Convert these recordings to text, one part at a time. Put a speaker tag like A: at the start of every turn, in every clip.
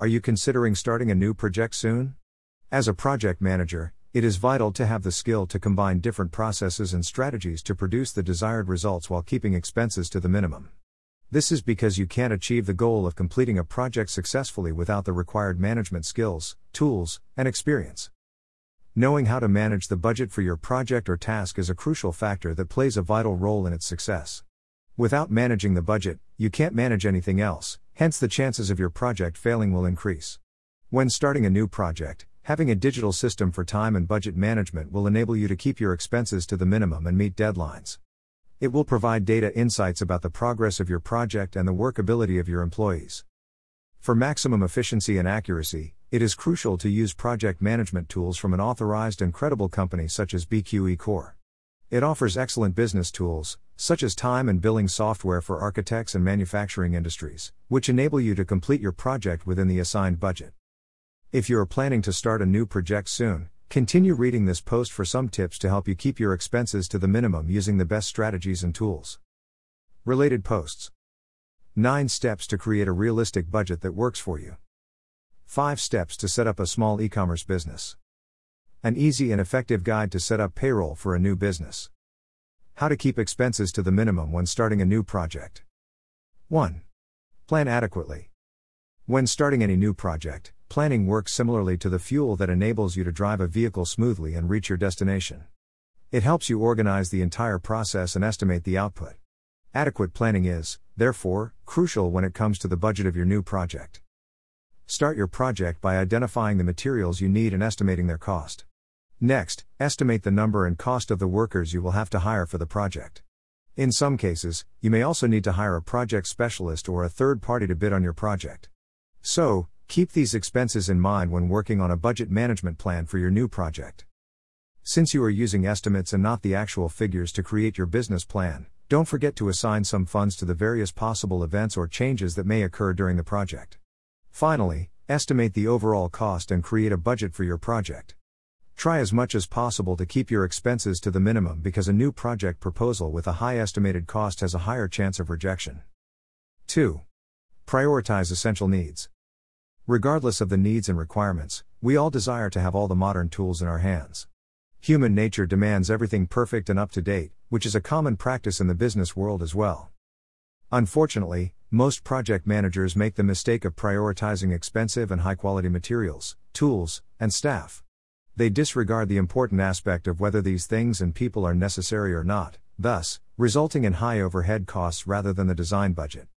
A: Are you considering starting a new project soon? As a project manager, it is vital to have the skill to combine different processes and strategies to produce the desired results while keeping expenses to the minimum. This is because you can't achieve the goal of completing a project successfully without the required management skills, tools, and experience. Knowing how to manage the budget for your project or task is a crucial factor that plays a vital role in its success. Without managing the budget, you can't manage anything else, hence, the chances of your project failing will increase. When starting a new project, having a digital system for time and budget management will enable you to keep your expenses to the minimum and meet deadlines. It will provide data insights about the progress of your project and the workability of your employees. For maximum efficiency and accuracy, it is crucial to use project management tools from an authorized and credible company such as BQE Core. It offers excellent business tools, such as time and billing software for architects and manufacturing industries, which enable you to complete your project within the assigned budget. If you are planning to start a new project soon, Continue reading this post for some tips to help you keep your expenses to the minimum using the best strategies and tools. Related posts 9 steps to create a realistic budget that works for you. 5 steps to set up a small e commerce business. An easy and effective guide to set up payroll for a new business. How to keep expenses to the minimum when starting a new project. 1. Plan adequately. When starting any new project, planning works similarly to the fuel that enables you to drive a vehicle smoothly and reach your destination. It helps you organize the entire process and estimate the output. Adequate planning is, therefore, crucial when it comes to the budget of your new project. Start your project by identifying the materials you need and estimating their cost. Next, estimate the number and cost of the workers you will have to hire for the project. In some cases, you may also need to hire a project specialist or a third party to bid on your project. So, keep these expenses in mind when working on a budget management plan for your new project. Since you are using estimates and not the actual figures to create your business plan, don't forget to assign some funds to the various possible events or changes that may occur during the project. Finally, estimate the overall cost and create a budget for your project. Try as much as possible to keep your expenses to the minimum because a new project proposal with a high estimated cost has a higher chance of rejection. 2. Prioritize essential needs. Regardless of the needs and requirements, we all desire to have all the modern tools in our hands. Human nature demands everything perfect and up to date, which is a common practice in the business world as well. Unfortunately, most project managers make the mistake of prioritizing expensive and high quality materials, tools, and staff. They disregard the important aspect of whether these things and people are necessary or not, thus, resulting in high overhead costs rather than the design budget.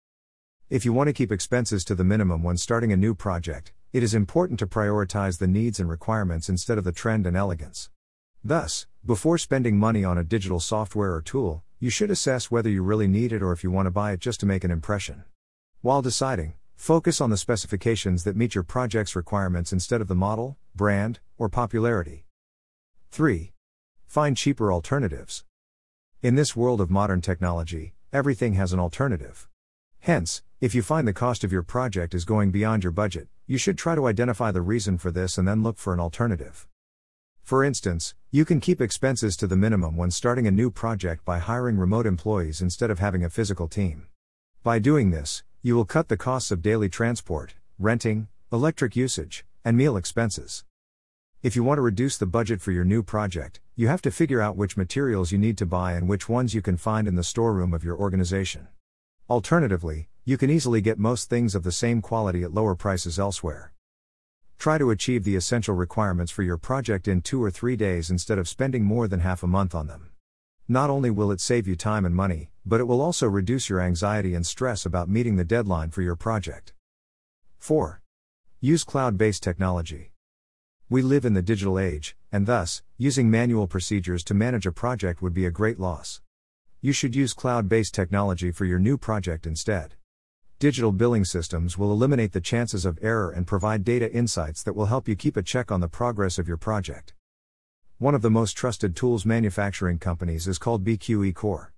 A: If you want to keep expenses to the minimum when starting a new project, it is important to prioritize the needs and requirements instead of the trend and elegance. Thus, before spending money on a digital software or tool, you should assess whether you really need it or if you want to buy it just to make an impression. While deciding, focus on the specifications that meet your project's requirements instead of the model, brand, or popularity. 3. Find cheaper alternatives. In this world of modern technology, everything has an alternative. Hence, if you find the cost of your project is going beyond your budget, you should try to identify the reason for this and then look for an alternative. For instance, you can keep expenses to the minimum when starting a new project by hiring remote employees instead of having a physical team. By doing this, you will cut the costs of daily transport, renting, electric usage, and meal expenses. If you want to reduce the budget for your new project, you have to figure out which materials you need to buy and which ones you can find in the storeroom of your organization. Alternatively, you can easily get most things of the same quality at lower prices elsewhere. Try to achieve the essential requirements for your project in two or three days instead of spending more than half a month on them. Not only will it save you time and money, but it will also reduce your anxiety and stress about meeting the deadline for your project. 4. Use cloud based technology. We live in the digital age, and thus, using manual procedures to manage a project would be a great loss. You should use cloud based technology for your new project instead. Digital billing systems will eliminate the chances of error and provide data insights that will help you keep a check on the progress of your project. One of the most trusted tools manufacturing companies is called BQE Core.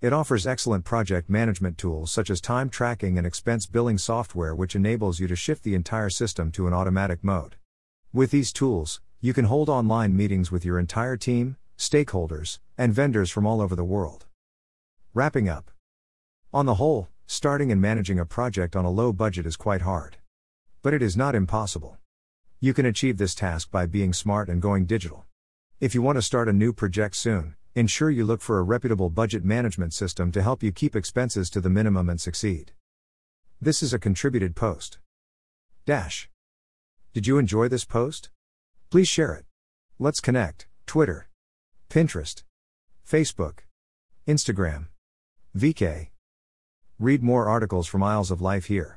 A: It offers excellent project management tools such as time tracking and expense billing software, which enables you to shift the entire system to an automatic mode. With these tools, you can hold online meetings with your entire team, stakeholders, and vendors from all over the world. Wrapping up. On the whole, starting and managing a project on a low budget is quite hard. But it is not impossible. You can achieve this task by being smart and going digital. If you want to start a new project soon, ensure you look for a reputable budget management system to help you keep expenses to the minimum and succeed. This is a contributed post. Dash. Did you enjoy this post? Please share it. Let's connect. Twitter, Pinterest, Facebook, Instagram, VK. Read more articles from Aisles of Life here.